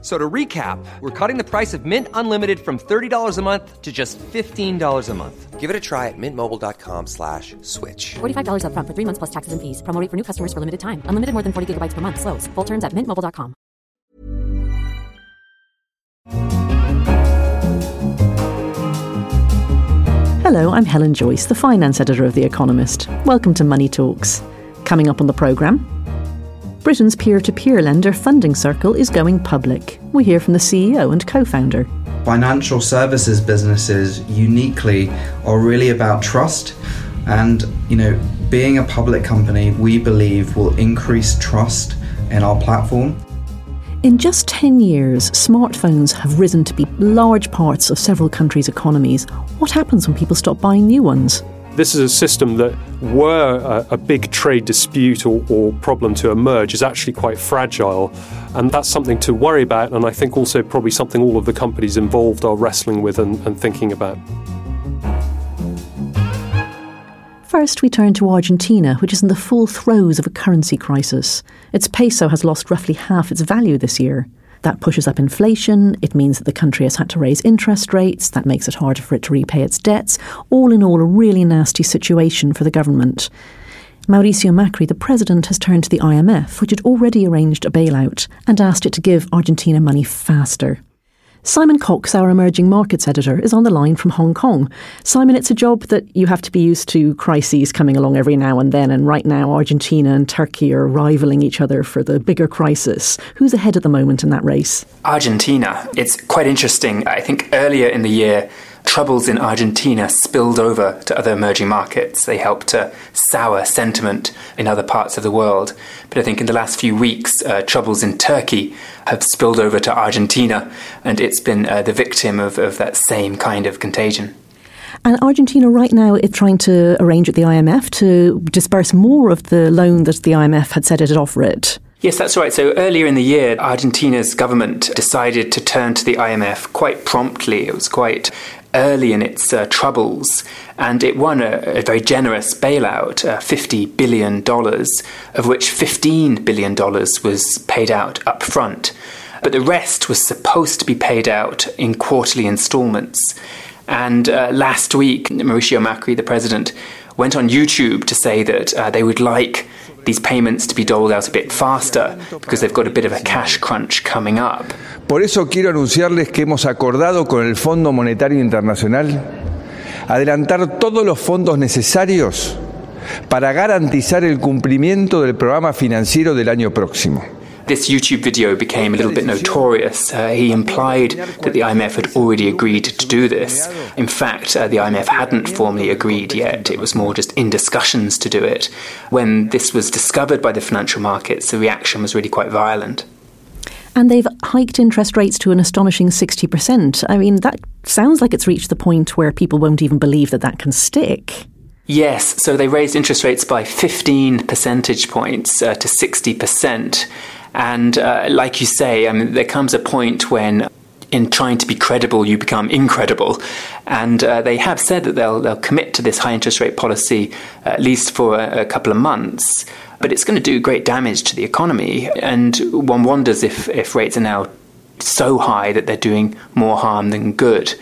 So to recap, we're cutting the price of Mint Unlimited from $30 a month to just $15 a month. Give it a try at mintmobile.com slash switch. $45 up front for three months plus taxes and fees. Promo rate for new customers for limited time. Unlimited more than 40 gigabytes per month. Slows. Full terms at mintmobile.com. Hello, I'm Helen Joyce, the finance editor of The Economist. Welcome to Money Talks. Coming up on the programme, Britain's peer to peer lender Funding Circle is going public. We hear from the CEO and co founder. Financial services businesses uniquely are really about trust. And, you know, being a public company, we believe will increase trust in our platform. In just 10 years, smartphones have risen to be large parts of several countries' economies. What happens when people stop buying new ones? This is a system that, were a, a big trade dispute or, or, problem to emerge, is actually quite fragile. And that's something to worry about, and I think also probably something all of the companies involved are wrestling with and, and thinking about. First, we turn to Argentina, which is in the full throes of a currency crisis. Its peso has lost roughly half its value this year. That pushes up inflation. It means that the country has had to raise interest rates. That makes it harder for it to repay its debts. All in all, a really nasty situation for the government. Mauricio Macri, the president, has turned to the IMF, which had already arranged a bailout, and asked it to give Argentina money faster. Simon Cox, our emerging markets editor, is on the line from Hong Kong. Simon, it's a job that you have to be used to crises coming along every now and then, and right now Argentina and Turkey are rivaling each other for the bigger crisis. Who's ahead at the moment in that race? Argentina. It's quite interesting. I think earlier in the year, troubles in Argentina spilled over to other emerging markets. They helped to sour sentiment in other parts of the world. But I think in the last few weeks, uh, troubles in Turkey have spilled over to Argentina, and it's been uh, the victim of, of that same kind of contagion. And Argentina right now is trying to arrange at the IMF to disperse more of the loan that the IMF had said it'd offer it. Yes, that's right. So earlier in the year, Argentina's government decided to turn to the IMF quite promptly. It was quite early in its uh, troubles, and it won a, a very generous bailout, uh, $50 billion, of which $15 billion was paid out up front. But the rest was supposed to be paid out in quarterly installments. And uh, last week, Mauricio Macri, the president, went on YouTube to say that uh, they would like these payments to be doled out a bit faster because they've got a bit of a cash crunch coming up. Por eso quiero anunciarles que hemos acordado con el Fondo Monetario Internacional adelantar todos los fondos necesarios para garantizar el cumplimiento del programa financiero del año próximo. This YouTube video became a little bit notorious. Uh, he implied that the IMF had already agreed to do this. In fact, uh, the IMF hadn't formally agreed yet. It was more just in discussions to do it. When this was discovered by the financial markets, the reaction was really quite violent. And they've hiked interest rates to an astonishing 60%. I mean, that sounds like it's reached the point where people won't even believe that that can stick. Yes, so they raised interest rates by 15 percentage points uh, to 60%. And uh, like you say, I mean, there comes a point when in trying to be credible, you become incredible. And uh, they have said that they'll, they'll commit to this high interest rate policy uh, at least for a, a, couple of months. But it's going to do great damage to the economy. And one wonders if, if rates are now so high that they're doing more harm than good.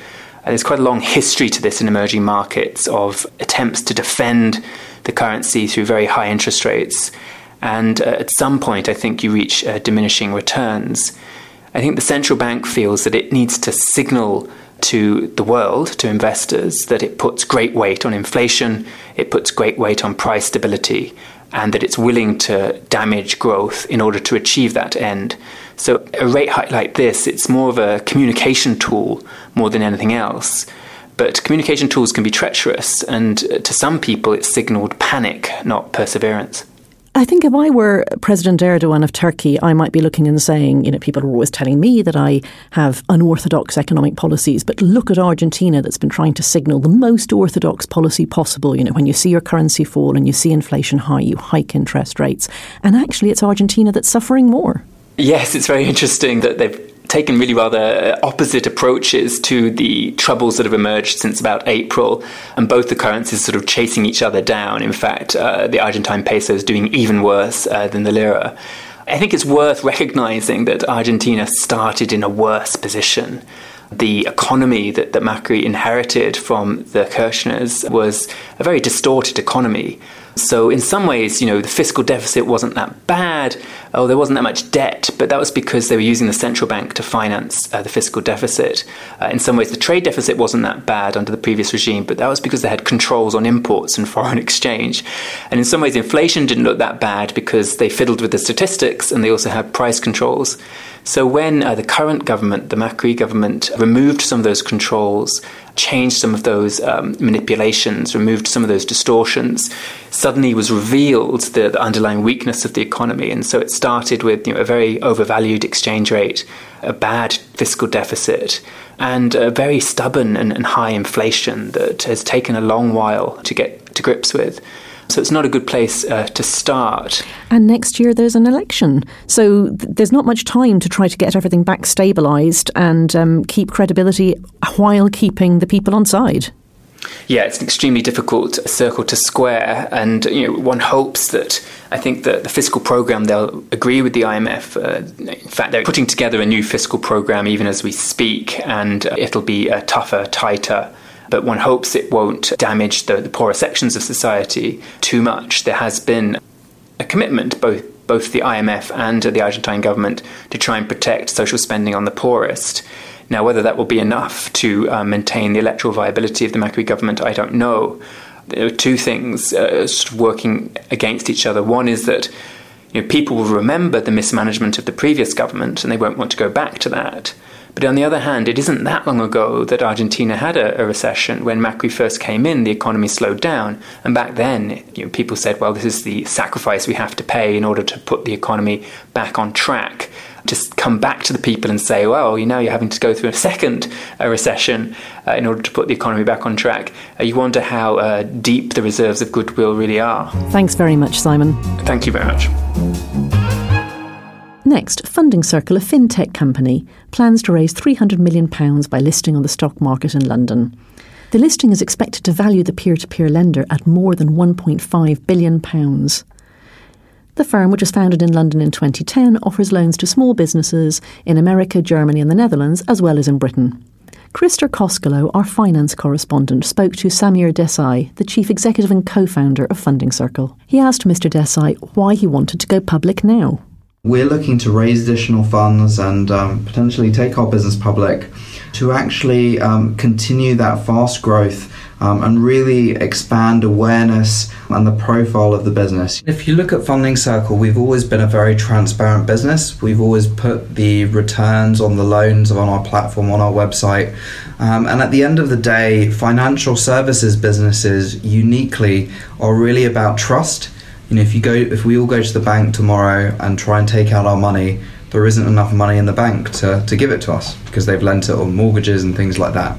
Uh, there's quite a long history to this in emerging markets of attempts to defend the currency through very high interest rates. And uh, at some point, I think you reach uh, diminishing returns. I think the central bank feels that it needs to signal to the world, to investors, that it puts great weight on inflation, it puts great weight on price stability, and that it's willing to damage growth in order to achieve that end. So, a rate hike like this, it's more of a communication tool more than anything else. But communication tools can be treacherous, and uh, to some people, it signaled panic, not perseverance. I think if I were President Erdogan of Turkey, I might be looking and saying, you know, people are always telling me that I have unorthodox economic policies, but look at Argentina that's been trying to signal the most orthodox policy possible. You know, when you see your currency fall and you see inflation high, you hike interest rates. And actually, it's Argentina that's suffering more. Yes, it's very interesting that they've taken really rather opposite approaches to the troubles that have emerged since about April, and both the currencies sort of chasing each other down. In fact, uh, the Argentine peso is doing even worse uh, than the lira. I think it's worth recognizing that Argentina started in a worse position. The economy that, that Macri inherited from the Kirchners was a very distorted economy. So, in some ways, you know, the fiscal deficit wasn't that bad, oh, there wasn't that much debt, but that was because they were using the central bank to finance uh, the fiscal deficit. Uh, in some ways, the trade deficit wasn't that bad under the previous regime, but that was because they had controls on imports and foreign exchange. And in some ways, inflation didn't look that bad because they fiddled with the statistics and they also had price controls. So when uh, the current government, the Macri government, removed some of those controls, changed some of those um, manipulations, removed some of those distortions, suddenly was revealed the, the, underlying weakness of the economy. And so it started with you know, a very overvalued exchange rate, a bad fiscal deficit, and a very stubborn and, and high inflation that has taken a long while to get to grips with. So it's not a good place uh, to start. And next year there's an election. So th- there's not much time to try to get everything back stabilised and um, keep credibility while keeping the people on side. Yeah, it's an extremely difficult circle to square, and you know, one hopes that I think that the fiscal program they'll agree with the IMF. Uh, in fact, they're putting together a new fiscal program even as we speak, and it'll be uh, tougher, tighter but one hopes it won't damage the, the poorer sections of society too much. There has been a commitment, both both the IMF and the Argentine government, to try and protect social spending on the poorest. Now, whether that will be enough to uh, maintain the electoral viability of the Macri government, I don't know. There are two things uh, sort of working against each other. One is that you know, people will remember the mismanagement of the previous government and they won't want to go back to that. But on the other hand, it isn't that long ago that Argentina had a, a, recession. When Macri first came in, the economy slowed down. And back then, you know, people said, well, this is the sacrifice we have to pay in order to put the economy back on track. Just come back to the people and say, well, you know, you're having to go through a second uh, recession uh, in order to put the economy back on track. Uh, you wonder how uh, deep the reserves of goodwill really are. Thanks very much, Simon. Thank you very much. Next, Funding Circle, a fintech company, plans to raise £300 million by listing on the stock market in London. The listing is expected to value the peer to peer lender at more than £1.5 billion. The firm, which was founded in London in 2010, offers loans to small businesses in America, Germany, and the Netherlands, as well as in Britain. Christer Koskelo, our finance correspondent, spoke to Samir Desai, the chief executive and co founder of Funding Circle. He asked Mr. Desai why he wanted to go public now. We're looking to raise additional funds and um, potentially take our business public to actually um, continue that fast growth um, and really expand awareness and the profile of the business. If you look at Funding Circle, we've always been a very transparent business. We've always put the returns on the loans on our platform, on our website. Um, and at the end of the day, financial services businesses uniquely are really about trust you know, if you go, if we all go to the bank tomorrow and try and take out our money, there isn't enough money in the bank to, to give it to us because they've lent it on mortgages and things like that.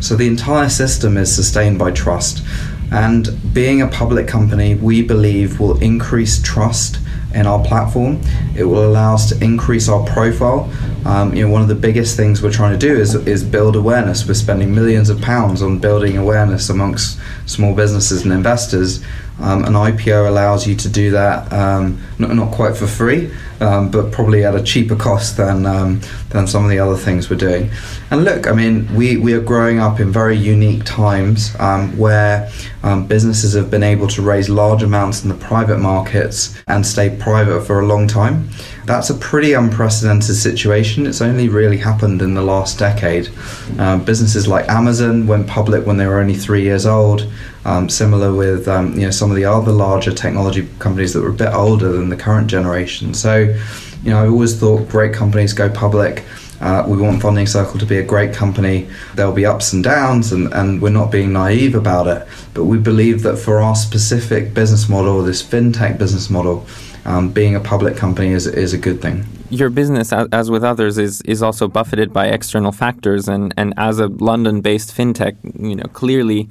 So the entire system is sustained by trust. And being a public company, we believe will increase trust in our platform. It will allow us to increase our profile. Um, you know, one of the biggest things we're trying to do is is build awareness. We're spending millions of pounds on building awareness amongst small businesses and investors. Um, an IPO allows you to do that, um, not, not quite for free, um, but probably at a cheaper cost than um, than some of the other things we're doing. And look, I mean, we, we are growing up in very unique times um, where um, businesses have been able to raise large amounts in the private markets and stay private for a long time. That's a pretty unprecedented situation. It's only really happened in the last decade. Uh, businesses like Amazon went public when they were only three years old. Um, similar with um, you know some of the other larger technology companies that were a bit older than the current generation. So, you know, I always thought great companies go public. Uh, we want Funding Circle to be a great company. There'll be ups and downs, and, and we're not being naive about it. But we believe that for our specific business model, this fintech business model, um, being a public company is, is a good thing. Your business, as with others, is, is also buffeted by external factors, and, and as a London-based fintech, you know clearly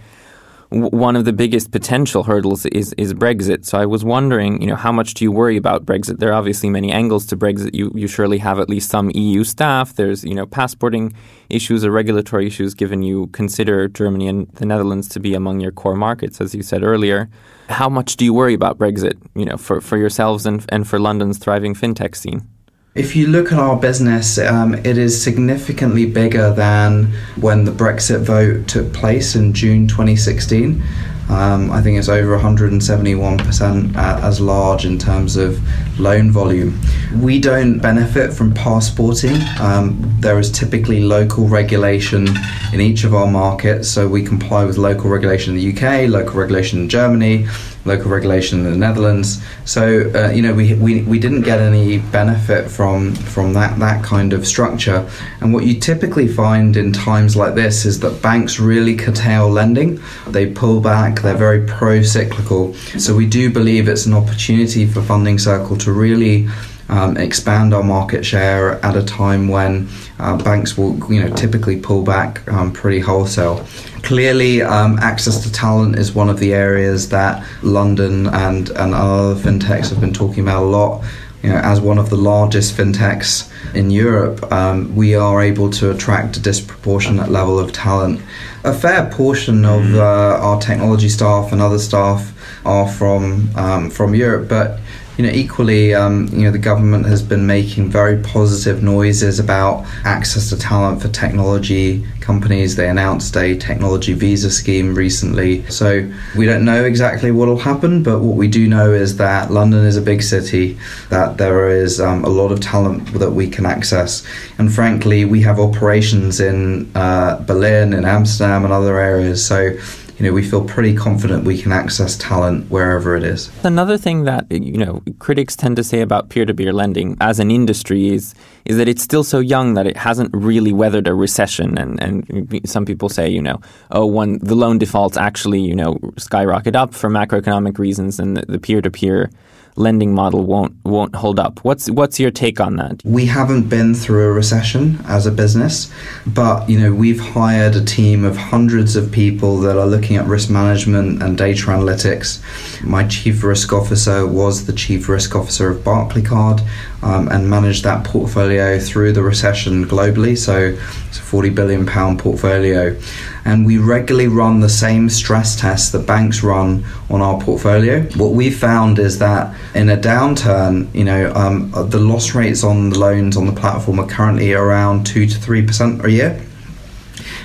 one of the biggest potential hurdles is, is Brexit. So I was wondering, you know, how much do you worry about Brexit? There are obviously many angles to Brexit. You, you surely have at least some EU staff. There's, you know, passporting issues or regulatory issues given you consider Germany and the Netherlands to be among your core markets, as you said earlier. How much do you worry about Brexit, you know, for, for yourselves and, and for London's thriving fintech scene? If you look at our business, um, it is significantly bigger than when the Brexit vote took place in June 2016. Um, I think it's over 171% as large in terms of loan volume. We don't benefit from passporting. Um, there is typically local regulation in each of our markets, so we comply with local regulation in the UK, local regulation in Germany, local regulation in the Netherlands. So uh, you know we, we we didn't get any benefit from from that that kind of structure. And what you typically find in times like this is that banks really curtail lending. They pull back. They're very pro-cyclical. So we do believe it's an opportunity for Funding Circle to really um, expand our market share at a time when uh, banks will, you know, typically pull back um, pretty wholesale. Clearly, um, access to talent is one of the areas that London and, and other fintechs have been talking about a lot. You know, as one of the largest fintechs in Europe, um, we are able to attract a disproportionate level of talent. A fair portion of mm. uh, our technology staff and other staff are from um, from Europe, but you know, equally, um, you know, the government has been making very positive noises about access to talent for technology companies. They announced a technology visa scheme recently. So we don't know exactly what will happen, but what we do know is that London is a big city, that there is um, a lot of talent that we can access. And frankly, we have operations in uh, Berlin, in Amsterdam, and other areas. So you know, we feel pretty confident we can access talent wherever it is. Another thing that you know critics tend to say about peer-to-peer lending as an industry is is that it's still so young that it hasn't really weathered a recession. And and some people say, you know, oh, when the loan defaults actually you know skyrocket up for macroeconomic reasons, and the, the peer-to-peer lending model won't won't hold up. What's what's your take on that? We haven't been through a recession as a business, but you know we've hired a team of hundreds of people that are looking at risk management and data analytics. My chief risk officer was the chief risk officer of Barclaycard um, and managed that portfolio through the recession globally. So it's a 40 billion pound portfolio. And we regularly run the same stress tests that banks run on our portfolio. What we found is that in a downturn, you know, um, the loss rates on the loans on the platform are currently around 2 to 3% a year.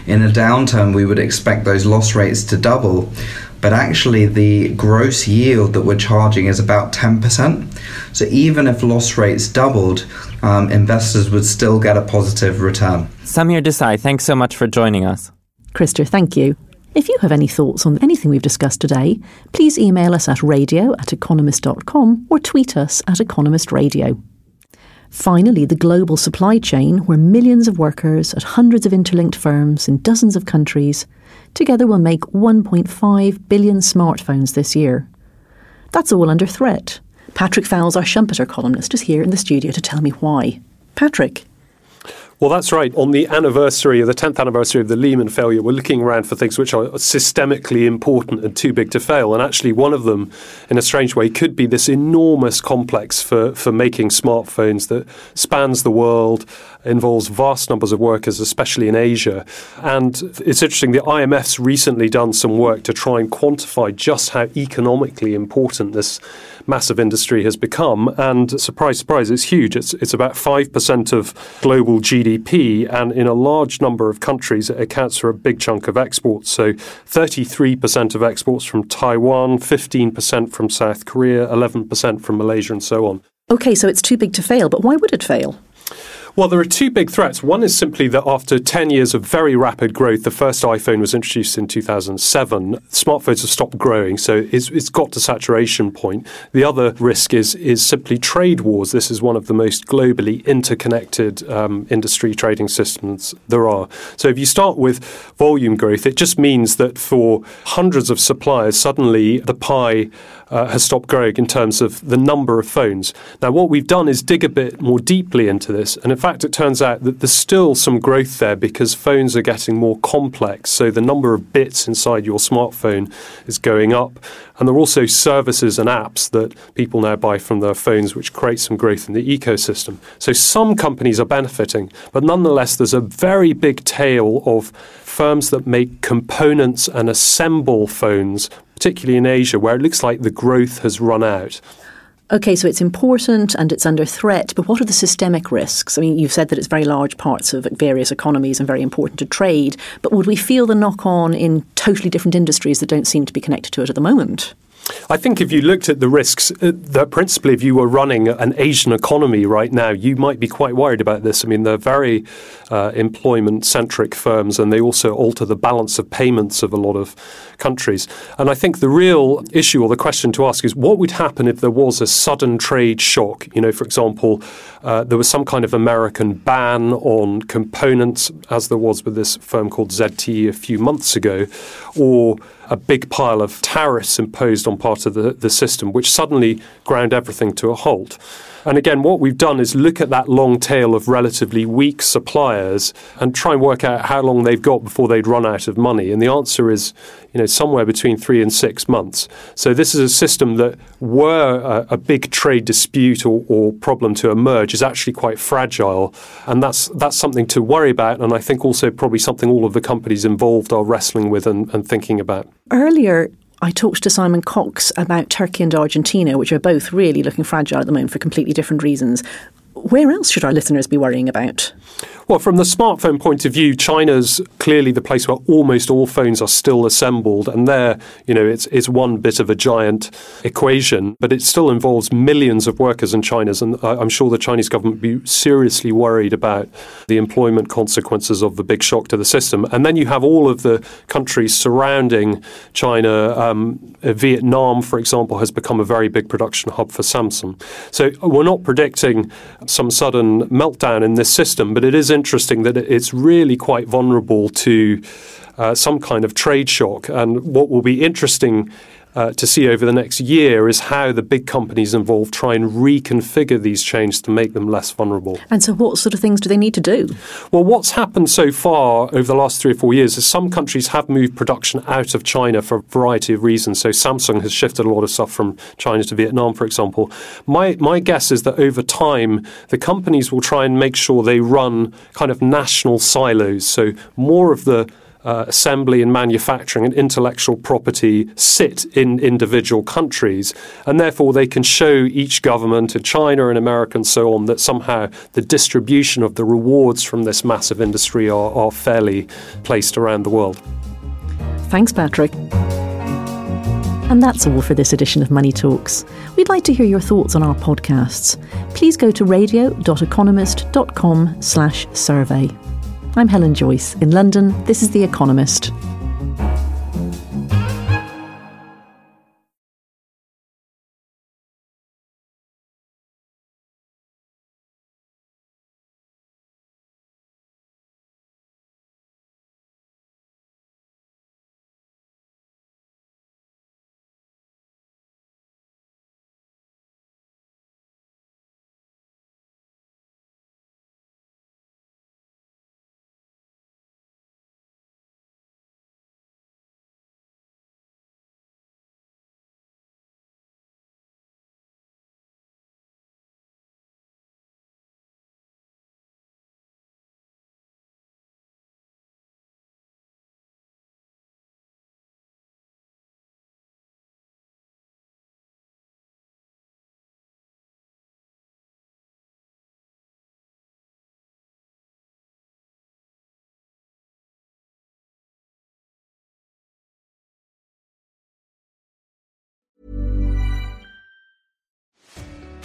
In a downturn, we would expect those loss rates to double but actually the gross yield that we're charging is about 10%. So even if loss rates doubled, um, investors would still get a positive return. Samir Desai, thanks so much for joining us. Christer, thank you. If you have any thoughts on anything we've discussed today, please email us at radio at economist.com or tweet us at Economist Radio. Finally, the global supply chain, where millions of workers at hundreds of interlinked firms in dozens of countries together will make 1.5 billion smartphones this year. That's all under threat. Patrick Foulis, our Schumpeter columnist, is here in the studio to tell me why. Patrick. Well, that's right. On the anniversary the 10th anniversary of the Lehman failure, we're looking around for things which are systemically important and too big to fail. And actually, one of them, in a strange way, could be this enormous complex for, for making smartphones that spans the world, involves vast numbers of workers, especially in Asia. And it's interesting, the IMF's recently done some work to try and quantify just how economically important this massive industry has become. And surprise, surprise, it's huge. It's, it's about 5% of global GDP. And in a large number of countries, it accounts for a big chunk of exports. So 33% of exports from Taiwan, 15% from South Korea, 11% from Malaysia, and so on. Okay, so it's too big to fail, but why would it fail? Well, there are two big threats. One is simply that after 10 years of very rapid growth, the first iPhone was introduced in 2007. Smartphones have stopped growing, so it's, it's got to saturation point. The other risk is, is simply trade wars. This is one of the most globally interconnected um, industry trading systems there are. So if you start with volume growth, it just means that for hundreds of suppliers, suddenly the pie uh, has stopped growing in terms of the number of phones. Now, what we've done is dig a bit more deeply into this, and in fact, it turns out that there's still some growth there because phones are getting more complex. So the number of bits inside your smartphone is going up, and there are also services and apps that people now buy from their phones, which create some growth in the ecosystem. So some companies are benefiting, but nonetheless, there's a very big tail of firms that make components and assemble phones, particularly in Asia, where it looks like the growth has run out. Okay, so it's important and it's under threat, but what are the systemic risks? I mean, you've said that it's very large parts of various economies and very important to trade, but would we feel the knock on in totally different industries that don't seem to be connected to it at the moment? I think if you looked at the risks, uh, that principally if you were running an Asian economy right now, you might be quite worried about this. I mean, they're very uh, employment centric firms and they also alter the balance of payments of a lot of countries. And I think the real issue or the question to ask is what would happen if there was a sudden trade shock? You know, for example, uh, there was some kind of American ban on components, as there was with this firm called ZTE a few months ago, or a big pile of tariffs imposed on part of the, the system, which suddenly ground everything to a halt. And again, what we've done is look at that long tail of relatively weak suppliers and try and work out how long they've got before they'd run out of money. And the answer is, you know, somewhere between three and six months. So this is a system that, were a, a big trade dispute or, or problem to emerge, is actually quite fragile, and that's that's something to worry about. And I think also probably something all of the companies involved are wrestling with and, and thinking about. Earlier, I talked to Simon Cox about Turkey and Argentina, which are both really looking fragile at the moment for completely different reasons. Where else should our listeners be worrying about? Well, from the smartphone point of view, China's clearly the place where almost all phones are still assembled, and there, you know, it's it's one bit of a giant equation, but it still involves millions of workers in China, and I'm sure the Chinese government would be seriously worried about the employment consequences of the big shock to the system. And then you have all of the countries surrounding China. Um, Vietnam, for example, has become a very big production hub for Samsung. So we're not predicting some sudden meltdown in this system, but it is interesting that it's really quite vulnerable to uh, some kind of trade shock. And what will be interesting uh, to see over the next year is how the big companies involved try and reconfigure these chains to make them less vulnerable. And so, what sort of things do they need to do? Well, what's happened so far over the last three or four years is some countries have moved production out of China for a variety of reasons. So, Samsung has shifted a lot of stuff from China to Vietnam, for example. My, my guess is that over time, the companies will try and make sure they run kind of national silos. So, more of the uh, assembly and manufacturing and intellectual property sit in individual countries, and therefore they can show each government in China and America and so on that somehow the distribution of the rewards from this massive industry are, are fairly placed around the world. Thanks, Patrick. And that's all for this edition of Money Talks. We'd like to hear your thoughts on our podcasts. Please go to radio.economist.com slash survey. I'm Helen Joyce. In London, this is The Economist.